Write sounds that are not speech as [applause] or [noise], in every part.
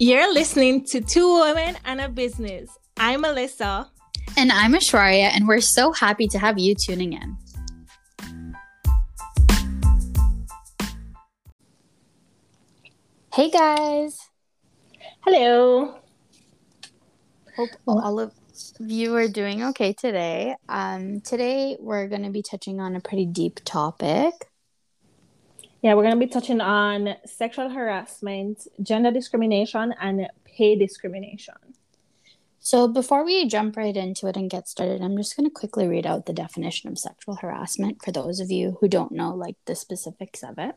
You're listening to Two Women and a Business. I'm Melissa. And I'm Aishwarya, and we're so happy to have you tuning in. Hey guys. Hello. Hope all of you are doing okay today. Um, today we're going to be touching on a pretty deep topic. Yeah, we're going to be touching on sexual harassment, gender discrimination, and pay discrimination. So, before we jump right into it and get started, I'm just going to quickly read out the definition of sexual harassment for those of you who don't know like the specifics of it.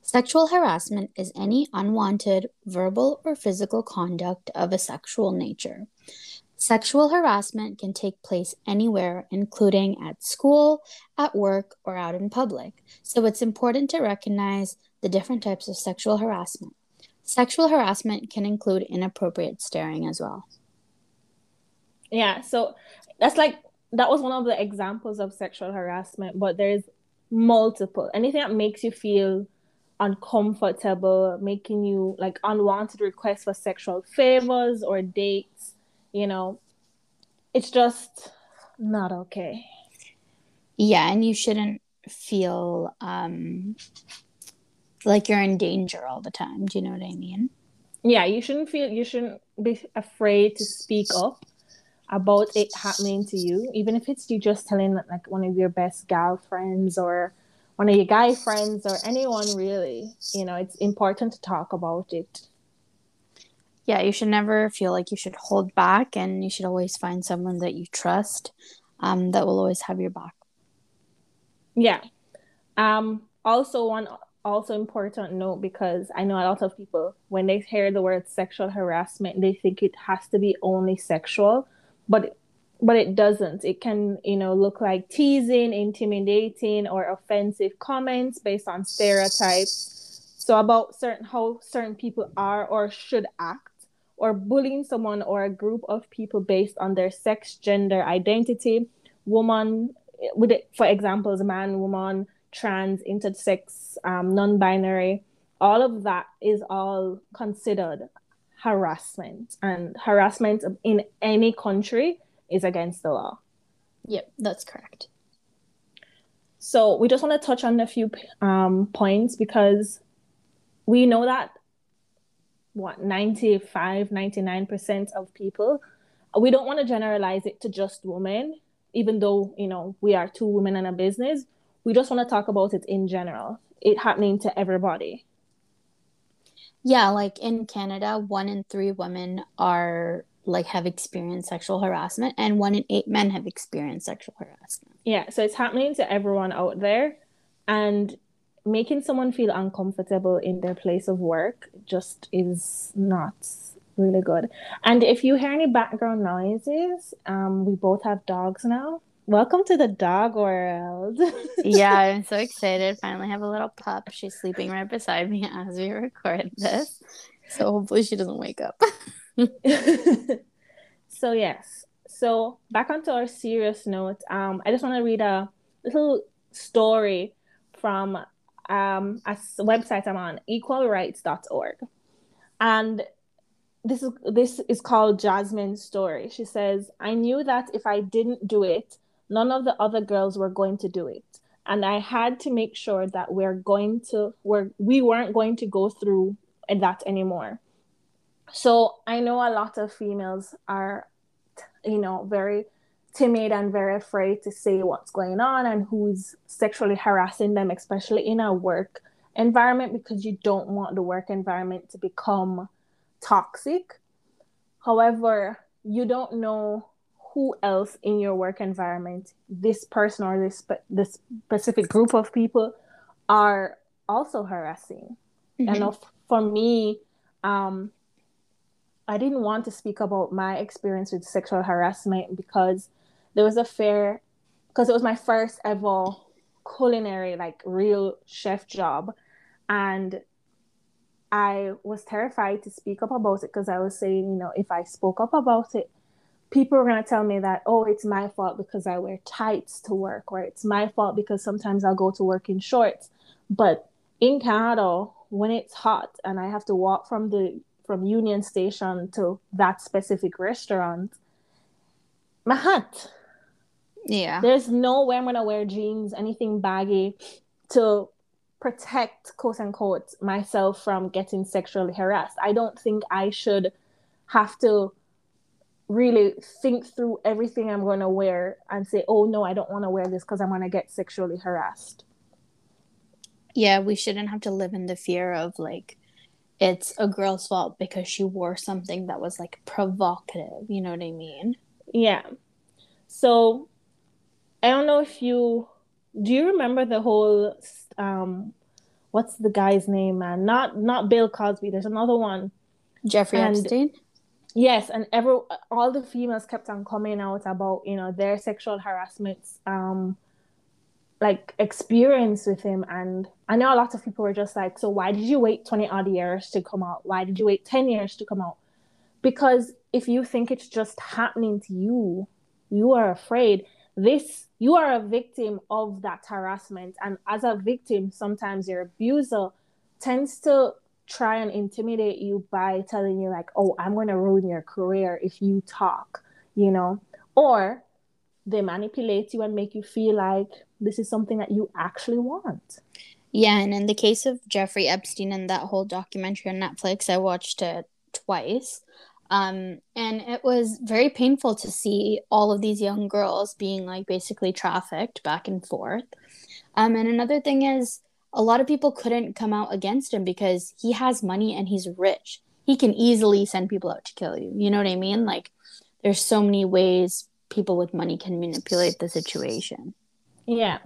Sexual harassment is any unwanted verbal or physical conduct of a sexual nature. Sexual harassment can take place anywhere, including at school, at work, or out in public. So it's important to recognize the different types of sexual harassment. Sexual harassment can include inappropriate staring as well. Yeah, so that's like that was one of the examples of sexual harassment, but there's multiple. Anything that makes you feel uncomfortable, making you like unwanted requests for sexual favors or dates, you know, it's just not okay. Yeah, and you shouldn't feel um like you're in danger all the time. Do you know what I mean? Yeah, you shouldn't feel you shouldn't be afraid to speak up about it happening to you, even if it's you just telling like one of your best gal friends or one of your guy friends or anyone really you know it's important to talk about it yeah you should never feel like you should hold back and you should always find someone that you trust um, that will always have your back yeah um also one also important note because i know a lot of people when they hear the word sexual harassment they think it has to be only sexual but but it doesn't. It can, you know, look like teasing, intimidating, or offensive comments based on stereotypes. So about certain how certain people are or should act, or bullying someone or a group of people based on their sex, gender, identity, woman, with it, for examples, man, woman, trans, intersex, um, non-binary. All of that is all considered harassment, and harassment in any country is against the law. Yep, that's correct. So we just want to touch on a few um, points because we know that what 95 99% of people we don't want to generalize it to just women even though you know we are two women in a business. We just want to talk about it in general it happening to everybody. Yeah like in canada one in three women are like have experienced sexual harassment and one in eight men have experienced sexual harassment. Yeah so it's happening to everyone out there and making someone feel uncomfortable in their place of work just is not really good. And if you hear any background noises um we both have dogs now. Welcome to the dog world. [laughs] Yeah i'm so excited. Finally have a little pup. She's sleeping right beside me [laughs] as we record this. So hopefully she doesn't wake up. [laughs] So yes. So back onto our serious note, um, I just want to read a little story from um, a website I'm on, equalrights.org. And this is this is called Jasmine's story. She says, I knew that if I didn't do it, none of the other girls were going to do it. And I had to make sure that we're going to we're we weren't going to go through that anymore. So I know a lot of females are, you know, very timid and very afraid to say what's going on and who's sexually harassing them, especially in a work environment, because you don't want the work environment to become toxic. However, you don't know who else in your work environment, this person or this this specific group of people, are also harassing. Mm-hmm. And for me, um, I didn't want to speak about my experience with sexual harassment because there was a fair, because it was my first ever culinary, like real chef job. And I was terrified to speak up about it because I was saying, you know, if I spoke up about it, people were going to tell me that, oh, it's my fault because I wear tights to work, or it's my fault because sometimes I'll go to work in shorts. But in Canada, when it's hot and I have to walk from the from Union Station to that specific restaurant, my hat. Yeah. There's no way I'm gonna wear jeans, anything baggy to protect quote unquote myself from getting sexually harassed. I don't think I should have to really think through everything I'm gonna wear and say, oh no, I don't wanna wear this because I'm gonna get sexually harassed. Yeah, we shouldn't have to live in the fear of like it's a girl's fault because she wore something that was like provocative. You know what I mean? Yeah. So I don't know if you do you remember the whole um what's the guy's name, man? Not not Bill Cosby. There's another one. Jeffrey and, Epstein. Yes, and every all the females kept on coming out about you know their sexual harassment um like experience with him and i know a lot of people were just like so why did you wait 20 odd years to come out why did you wait 10 years to come out because if you think it's just happening to you you are afraid this you are a victim of that harassment and as a victim sometimes your abuser tends to try and intimidate you by telling you like oh i'm going to ruin your career if you talk you know or they manipulate you and make you feel like this is something that you actually want. Yeah, and in the case of Jeffrey Epstein and that whole documentary on Netflix, I watched it twice. Um, and it was very painful to see all of these young girls being like basically trafficked back and forth. Um, and another thing is, a lot of people couldn't come out against him because he has money and he's rich. He can easily send people out to kill you. You know what I mean? Like, there's so many ways people with money can manipulate the situation. Yeah.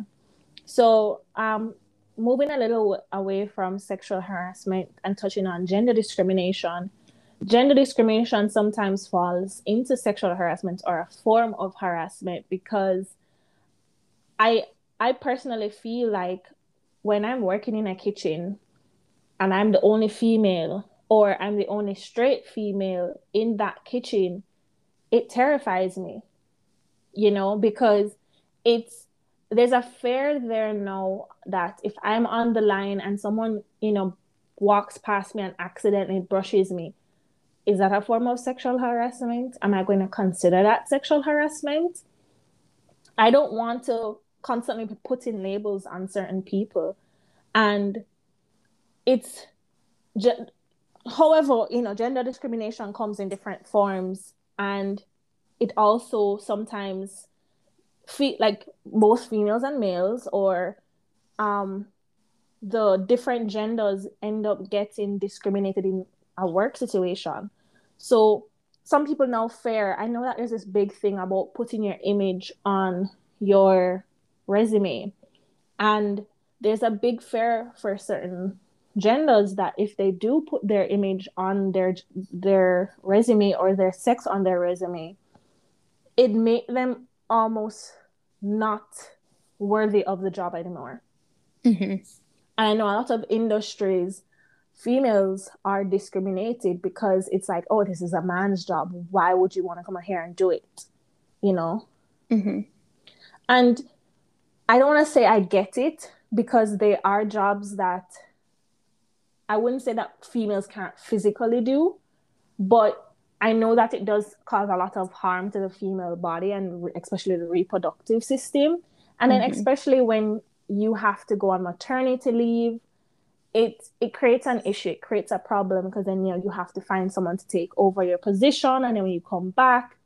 So, um, moving a little away from sexual harassment and touching on gender discrimination, gender discrimination sometimes falls into sexual harassment or a form of harassment because I I personally feel like when I'm working in a kitchen and I'm the only female or I'm the only straight female in that kitchen, it terrifies me. You know, because it's there's a fear there now that if I'm on the line and someone, you know, walks past me and accidentally brushes me, is that a form of sexual harassment? Am I going to consider that sexual harassment? I don't want to constantly be putting labels on certain people. And it's, however, you know, gender discrimination comes in different forms. And it also sometimes like most females and males or um the different genders end up getting discriminated in a work situation so some people now fear i know that there's this big thing about putting your image on your resume and there's a big fear for certain genders that if they do put their image on their their resume or their sex on their resume it make them almost not worthy of the job anymore. Mm-hmm. And I know a lot of industries, females are discriminated because it's like, oh, this is a man's job. Why would you want to come here and do it? You know? Mm-hmm. And I don't want to say I get it because there are jobs that I wouldn't say that females can't physically do, but I know that it does cause a lot of harm to the female body and especially the reproductive system. And then, mm-hmm. especially when you have to go on maternity leave, it it creates an issue. It creates a problem because then you know you have to find someone to take over your position, and then when you come back,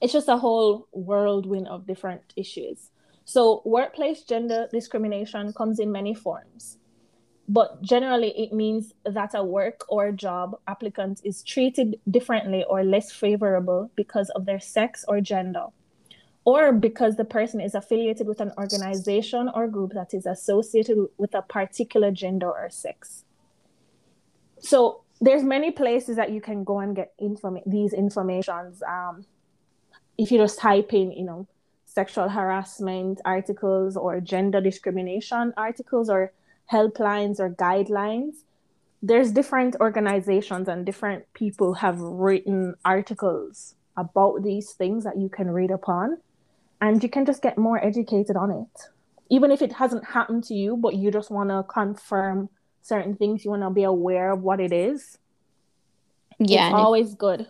it's just a whole whirlwind of different issues. So, workplace gender discrimination comes in many forms but generally it means that a work or job applicant is treated differently or less favorable because of their sex or gender or because the person is affiliated with an organization or group that is associated with a particular gender or sex. So there's many places that you can go and get inform- these informations um, if you just type in you know sexual harassment articles or gender discrimination articles or helplines or guidelines. There's different organizations and different people have written articles about these things that you can read upon and you can just get more educated on it even if it hasn't happened to you but you just want to confirm certain things, you want to be aware of what it is. Yeah. It's always if, good.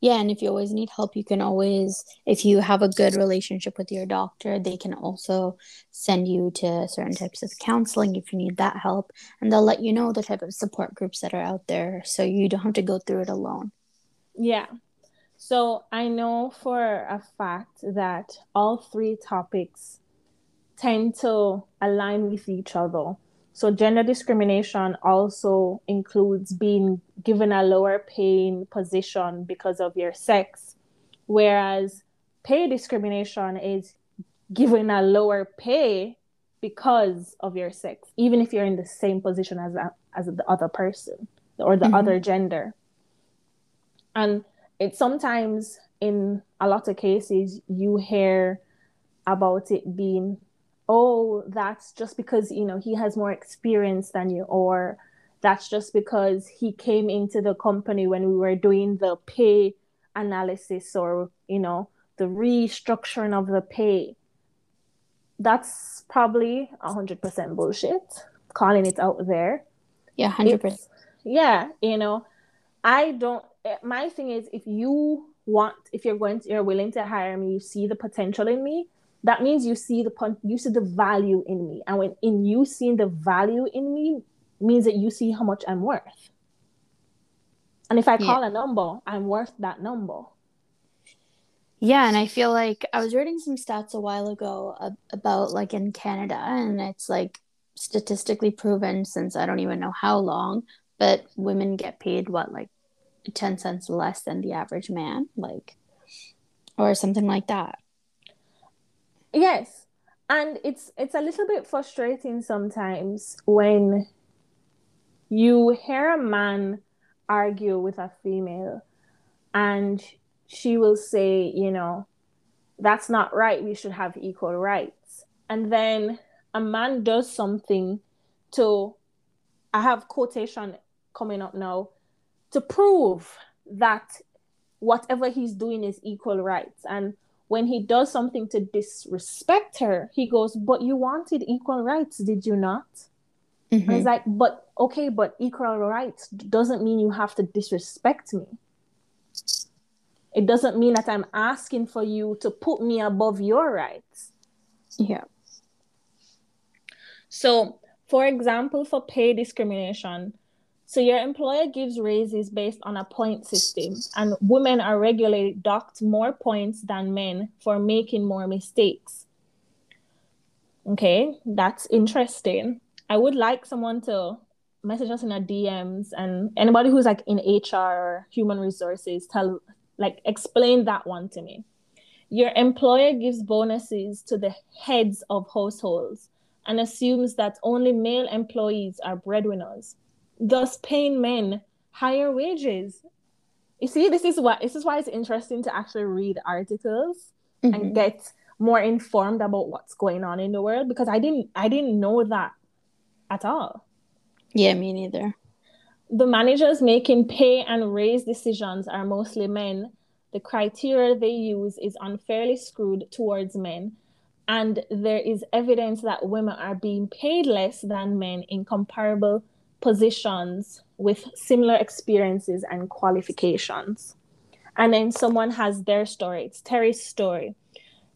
Yeah. And if you always need help, you can always, if you have a good relationship with your doctor, they can also send you to certain types of counseling if you need that help. And they'll let you know the type of support groups that are out there so you don't have to go through it alone. Yeah. So I know for a fact that all three topics tend to align with each other. So gender discrimination also includes being given a lower paying position because of your sex, whereas pay discrimination is given a lower pay because of your sex, even if you're in the same position as as the other person or the mm-hmm. other gender. And it sometimes in a lot of cases you hear about it being oh, that's just because, you know, he has more experience than you, or that's just because he came into the company when we were doing the pay analysis or, you know, the restructuring of the pay. That's probably 100% bullshit, calling it out there. Yeah, 100%. It's, yeah, you know, I don't, Eh, my thing is if you want, if you're going to, you're willing to hire me, you see the potential in me, that means you see the you see the value in me. And when in you seeing the value in me means that you see how much i'm worth. And if i call yeah. a number i'm worth that number. Yeah and i feel like i was reading some stats a while ago about like in canada and it's like statistically proven since i don't even know how long but women get paid what like 10 cents less than the average man like or something like that Yes. And it's it's a little bit frustrating sometimes when you hear a man argue with a female and she will say, you know, that's not right. We should have equal rights. And then a man does something to, I have quotation coming up now, to prove that whatever he's doing is equal rights. And when he does something to disrespect her, he goes, But you wanted equal rights, did you not? Mm-hmm. Was like, But okay, but equal rights doesn't mean you have to disrespect me. It doesn't mean that I'm asking for you to put me above your rights. Yeah. So, for example, for pay discrimination, so your employer gives raises based on a point system, and women are regularly docked more points than men for making more mistakes. Okay, that's interesting. I would like someone to message us in our DMs and anybody who's like in HR or human resources, tell like explain that one to me. Your employer gives bonuses to the heads of households and assumes that only male employees are breadwinners thus paying men higher wages. You see, this is what this is why it's interesting to actually read articles mm-hmm. and get more informed about what's going on in the world because I didn't I didn't know that at all. Yeah, me neither. The managers making pay and raise decisions are mostly men. The criteria they use is unfairly screwed towards men, and there is evidence that women are being paid less than men in comparable positions with similar experiences and qualifications. And then someone has their story. It's Terry's story.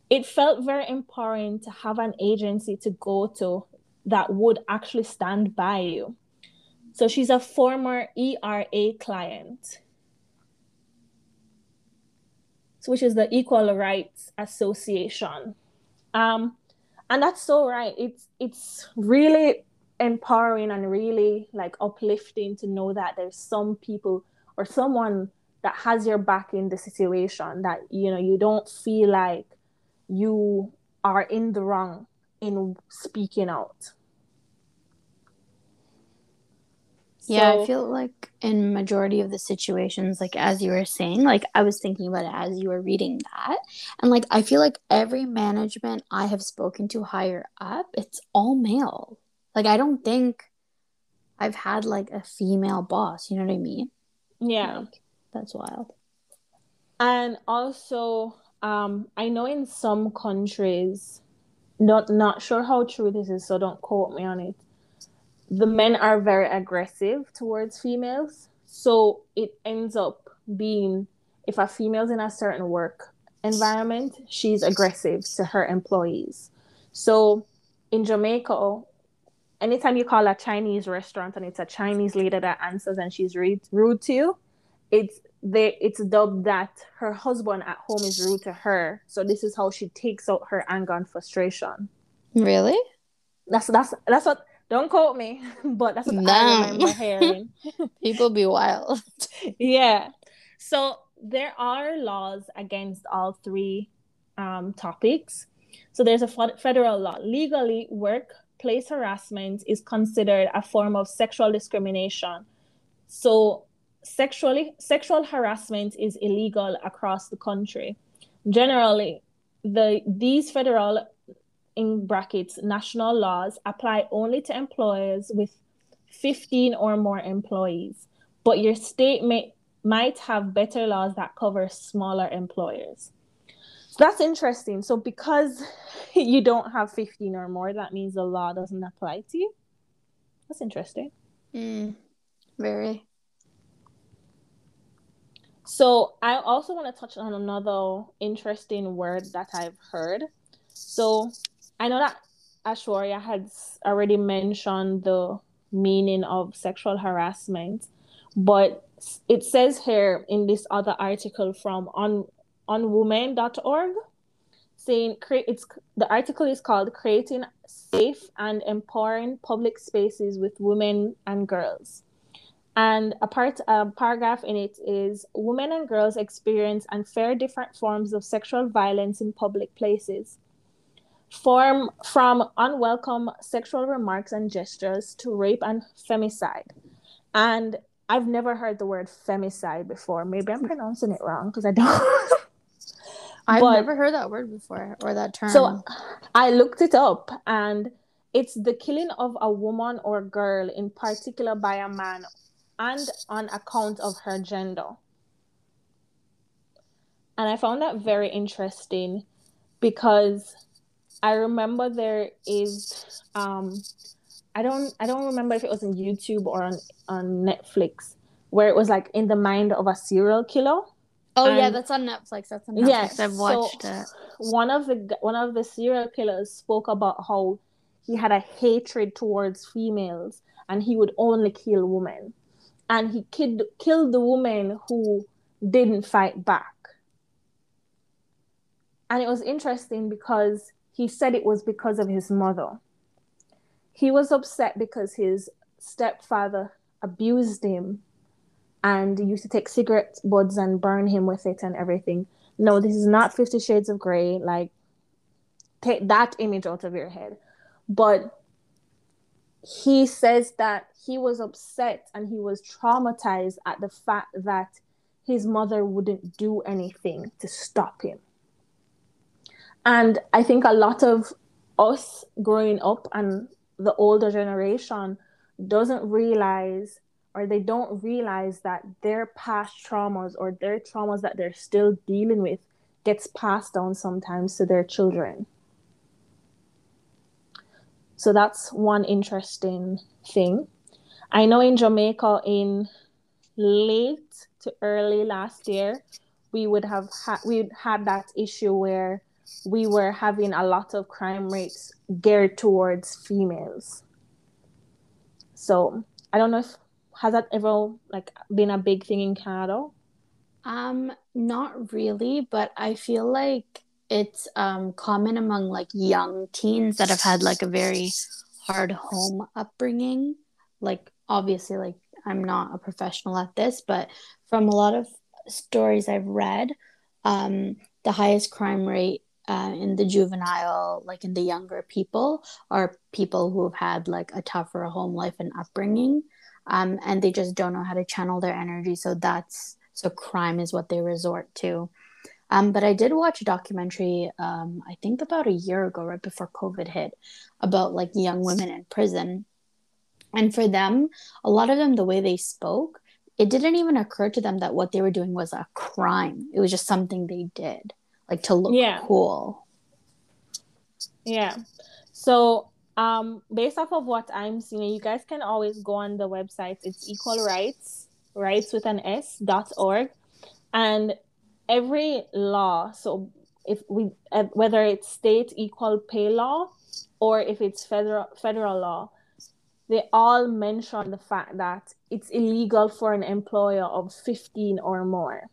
It felt very empowering to have an agency to go to that would actually stand by you. So she's a former ERA client, which is the Equal Rights Association. Um, and that's so right. It's it's really empowering and really like uplifting to know that there's some people or someone that has your back in the situation that you know you don't feel like you are in the wrong in speaking out. Yeah so, i feel like in majority of the situations like as you were saying like i was thinking about it as you were reading that. And like i feel like every management i have spoken to higher up it's all male like I don't think I've had like a female boss, you know what I mean? Yeah. Like, that's wild. And also, um, I know in some countries, not not sure how true this is, so don't quote me on it. the men are very aggressive towards females. So it ends up being if a female's in a certain work environment, she's aggressive to her employees. So in Jamaica, anytime you call a Chinese restaurant and it's a Chinese lady that answers and she's rude, rude to you, it's they it's dubbed that her husband at home is rude to her. So this is how she takes out her anger and frustration. Really? That's that's that's what don't quote me, [laughs] but that's what Damn. I remember hearing. [laughs] People be wild. [laughs] yeah. So there are laws against all three um, topics. So there's a federal law. Legally, workplace harassment is considered a form of sexual discrimination. So sexually sexual harassment is illegal across the country. Generally, the these federal in brackets national laws apply only to employers with 15 or more employees, but your state may might have better laws that cover smaller employers. So that's interesting. So because [laughs] you don't have 15 or more, that means the law doesn't apply to you. That's interesting. Mm, very. So I also want to touch on another interesting word that I've heard. So I know that Aishwarya has already mentioned the meaning of sexual harassment, but it says here in this other article from on unwomen.org saying create it's the article is called creating safe and empowering public spaces with women and girls and a part a paragraph in it is women and girls experience unfair different forms of sexual violence in public places form from unwelcome sexual remarks and gestures to rape and femicide and I've never heard the word femicide before. Maybe I'm pronouncing it wrong because I don't. [laughs] I've but, never heard that word before or that term. So I looked it up and it's the killing of a woman or girl in particular by a man and on account of her gender. And I found that very interesting because I remember there is um I don't I don't remember if it was on YouTube or on on Netflix where it was like in the mind of a serial killer. Oh yeah, that's on Netflix. That's on Netflix. Yes, I've watched so it. One of the one of the serial killers spoke about how he had a hatred towards females and he would only kill women. And he killed killed the woman who didn't fight back. And it was interesting because he said it was because of his mother he was upset because his stepfather abused him and used to take cigarette buds and burn him with it and everything. No, this is not Fifty Shades of Grey. Like, take that image out of your head. But he says that he was upset and he was traumatized at the fact that his mother wouldn't do anything to stop him. And I think a lot of us growing up and the older generation doesn't realize or they don't realize that their past traumas or their traumas that they're still dealing with gets passed down sometimes to their children so that's one interesting thing i know in jamaica in late to early last year we would have had we had that issue where we were having a lot of crime rates geared towards females. So I don't know if has that ever like been a big thing in Canada? Um, not really, but I feel like it's um common among like young teens that have had like a very hard home upbringing. Like obviously like I'm not a professional at this, but from a lot of stories I've read, um the highest crime rate uh, in the juvenile, like in the younger people, are people who have had like a tougher home life and upbringing, um, and they just don't know how to channel their energy. So that's so crime is what they resort to. Um, but I did watch a documentary, um, I think about a year ago, right before COVID hit, about like young women in prison. And for them, a lot of them, the way they spoke, it didn't even occur to them that what they were doing was a crime. It was just something they did like to look yeah. cool. Yeah. So um, based off of what I'm seeing, you guys can always go on the website. It's equal rights, rights with an S dot org, and every law. So if we uh, whether it's state equal pay law or if it's federal federal law, they all mention the fact that it's illegal for an employer of 15 or more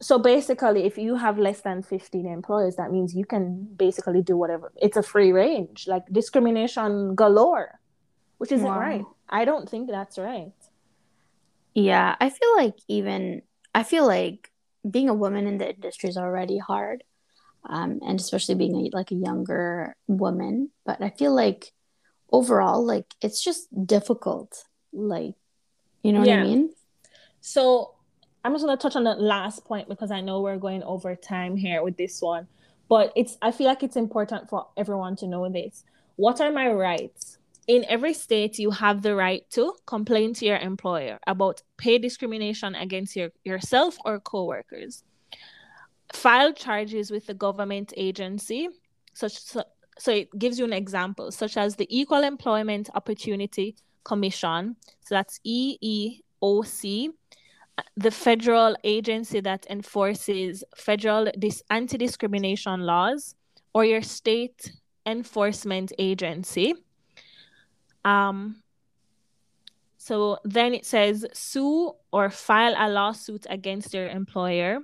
so basically if you have less than 15 employees that means you can basically do whatever it's a free range like discrimination galore which isn't wow. right i don't think that's right yeah i feel like even i feel like being a woman in the industry is already hard um, and especially being a, like a younger woman but i feel like overall like it's just difficult like you know yeah. what i mean so I'm just gonna touch on the last point because I know we're going over time here with this one, but it's I feel like it's important for everyone to know this. What are my rights? In every state, you have the right to complain to your employer about pay discrimination against your, yourself or coworkers. File charges with the government agency, such so, so it gives you an example, such as the Equal Employment Opportunity Commission. So that's EEOC the federal agency that enforces federal dis- anti-discrimination laws or your state enforcement agency. Um, so then it says sue or file a lawsuit against your employer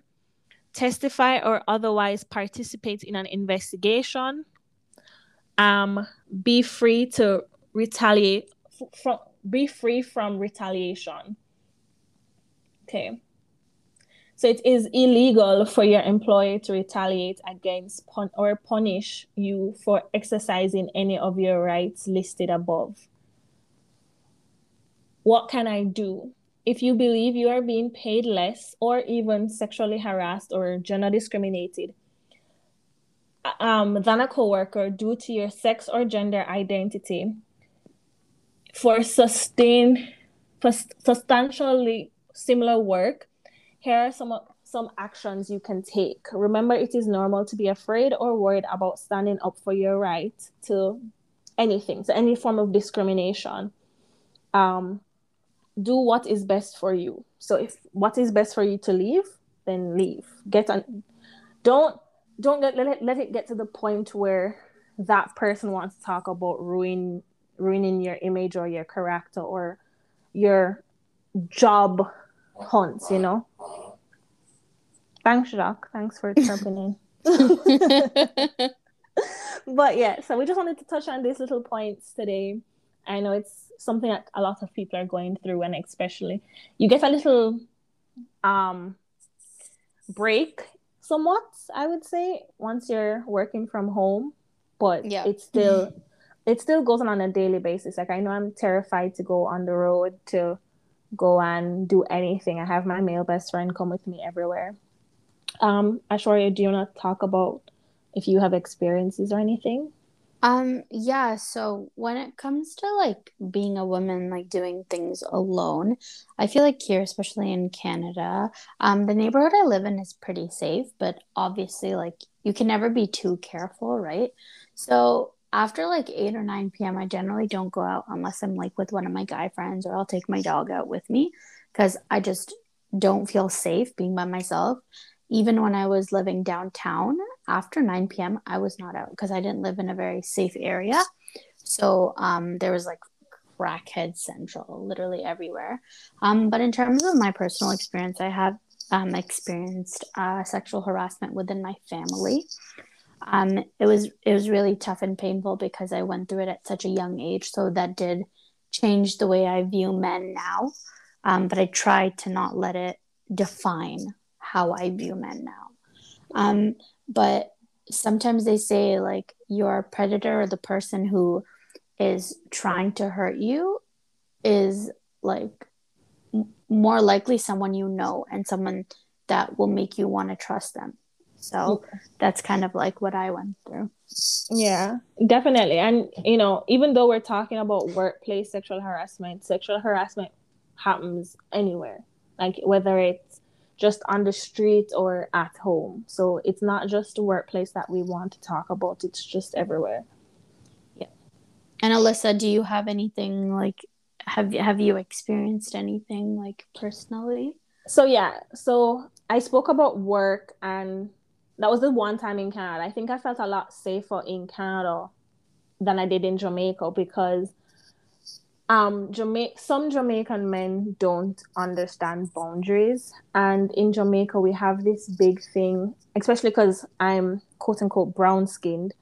testify or otherwise participate in an investigation um, be free to retaliate from be free from retaliation Okay. So it is illegal for your employer to retaliate against pun- or punish you for exercising any of your rights listed above. What can I do? If you believe you are being paid less or even sexually harassed or gender discriminated um, than a coworker due to your sex or gender identity for sustained, substantially similar work, here are some some actions you can take. Remember, it is normal to be afraid or worried about standing up for your right to anything, to any form of discrimination. Um, do what is best for you. So if what is best for you to leave, then leave. Get on. Don't don't let, let it let it get to the point where that person wants to talk about ruin ruining your image or your character or your job hunts, you know. Thanks, Jacques. Thanks for jumping in. [laughs] but yeah, so we just wanted to touch on these little points today. I know it's something that a lot of people are going through, and especially you get a little um break somewhat, I would say, once you're working from home. But yeah. it's still it still goes on on a daily basis. Like I know I'm terrified to go on the road to go and do anything. I have my male best friend come with me everywhere. Um, Aishwarya, do you want to talk about if you have experiences or anything? Um, yeah, so when it comes to like being a woman, like doing things alone, I feel like here, especially in Canada, um, the neighborhood I live in is pretty safe, but obviously, like, you can never be too careful, right? So after like 8 or 9 p.m., I generally don't go out unless I'm like with one of my guy friends or I'll take my dog out with me because I just don't feel safe being by myself. Even when I was living downtown after 9 p.m., I was not out because I didn't live in a very safe area. So um, there was like crackhead central literally everywhere. Um, but in terms of my personal experience, I have um, experienced uh, sexual harassment within my family um, it was it was really tough and painful because I went through it at such a young age. So that did change the way I view men now. Um, but I try to not let it define how I view men now. Um, but sometimes they say like your predator or the person who is trying to hurt you is like m- more likely someone you know and someone that will make you want to trust them so that's kind of like what I went through. Yeah, definitely. And, you know, even though we're talking about workplace sexual harassment, sexual harassment happens anywhere. Like whether it's just on the street or at home. So it's not just the workplace that we want to talk about, it's just everywhere. Yeah. And Alyssa, do you have anything like have have you experienced anything like personally? So yeah, so I spoke about work and that was the one time in Canada. I think I felt a lot safer in Canada than I did in Jamaica because um Jamaica some Jamaican men don't understand boundaries. And in Jamaica we have this big thing especially because I'm quote unquote brown skinned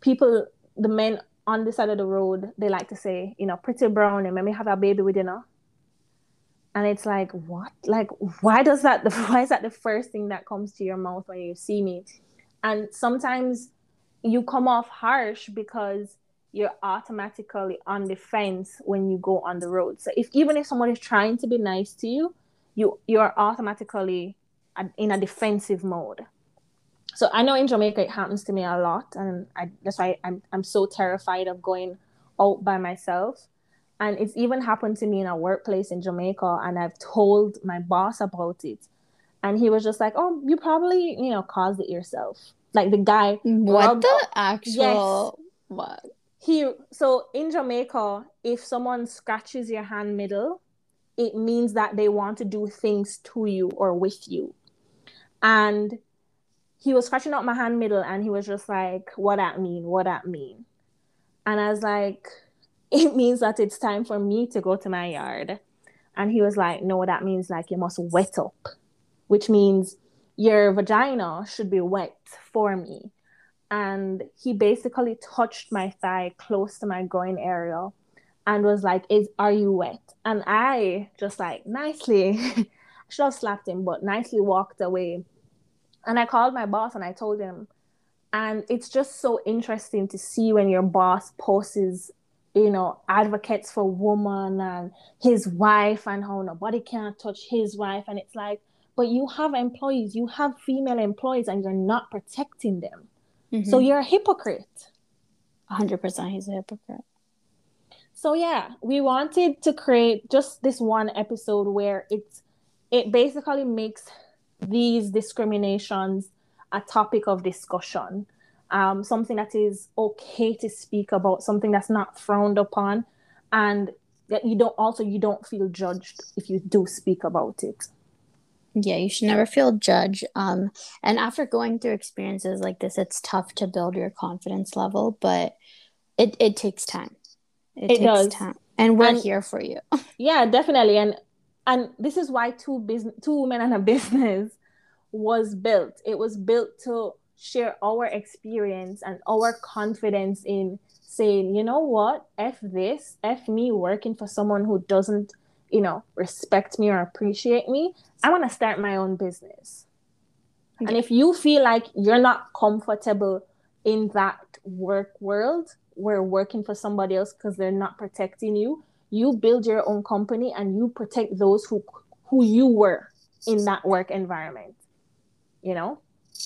people the men on the side of the road they like to say you know pretty brown and maybe have a baby with dinner and it's like what? Like why does that [laughs] why is that the first thing that comes to your mouth when you see me? And sometimes you come off harsh because you're automatically on the fence when you go on the road. So if even if someone is trying to be nice to you you you're automatically in a defensive mode. So i know in jamaica it happens to me a lot and I, that's why I'm, I'm so terrified of going out by myself and it's even happened to me in a workplace in Jamaica, and I've told my boss about it. And he was just like, Oh, you probably, you know, caused it yourself. Like the guy. What the actual yes. what? He so in Jamaica, if someone scratches your hand middle, it means that they want to do things to you or with you. And he was scratching out my hand middle and he was just like, What that mean? What that mean? And I was like, it means that it's time for me to go to my yard. And he was like, No, that means like you must wet up, which means your vagina should be wet for me. And he basically touched my thigh close to my groin area and was like, Is are you wet? And I just like nicely [laughs] should have slapped him, but nicely walked away. And I called my boss and I told him, and it's just so interesting to see when your boss posts you know, advocates for woman and his wife and how nobody can touch his wife. And it's like, but you have employees, you have female employees, and you're not protecting them. Mm-hmm. So you're a hypocrite. 100% he's a hypocrite. So yeah, we wanted to create just this one episode where it's it basically makes these discriminations a topic of discussion um, something that is okay to speak about, something that's not frowned upon, and that you don't also you don't feel judged if you do speak about it. Yeah, you should never feel judged. Um, and after going through experiences like this, it's tough to build your confidence level, but it, it takes time. It, it takes does. time. And we're and, here for you. [laughs] yeah, definitely. And and this is why two business two women and a [laughs] business was built. It was built to share our experience and our confidence in saying, you know what, F this, F me working for someone who doesn't, you know, respect me or appreciate me. I want to start my own business. Okay. And if you feel like you're not comfortable in that work world where working for somebody else because they're not protecting you, you build your own company and you protect those who who you were in that work environment. You know?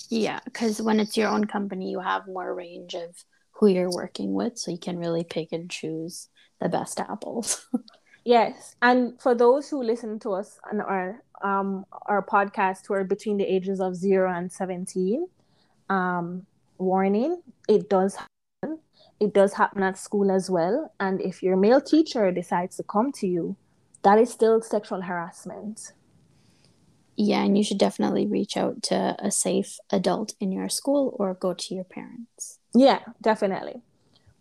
Yeah, because when it's your own company, you have more range of who you're working with, so you can really pick and choose the best apples. [laughs] yes, and for those who listen to us on our um our podcast who are between the ages of zero and seventeen, um, warning: it does happen. It does happen at school as well, and if your male teacher decides to come to you, that is still sexual harassment. Yeah, and you should definitely reach out to a safe adult in your school or go to your parents. Yeah, definitely.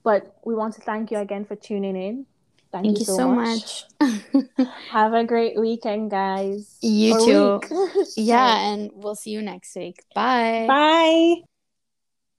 But we want to thank you again for tuning in. Thank, thank you, so, so much. much. [laughs] Have a great weekend, guys. You or too. [laughs] yeah, and we'll see you next week. Bye. Bye.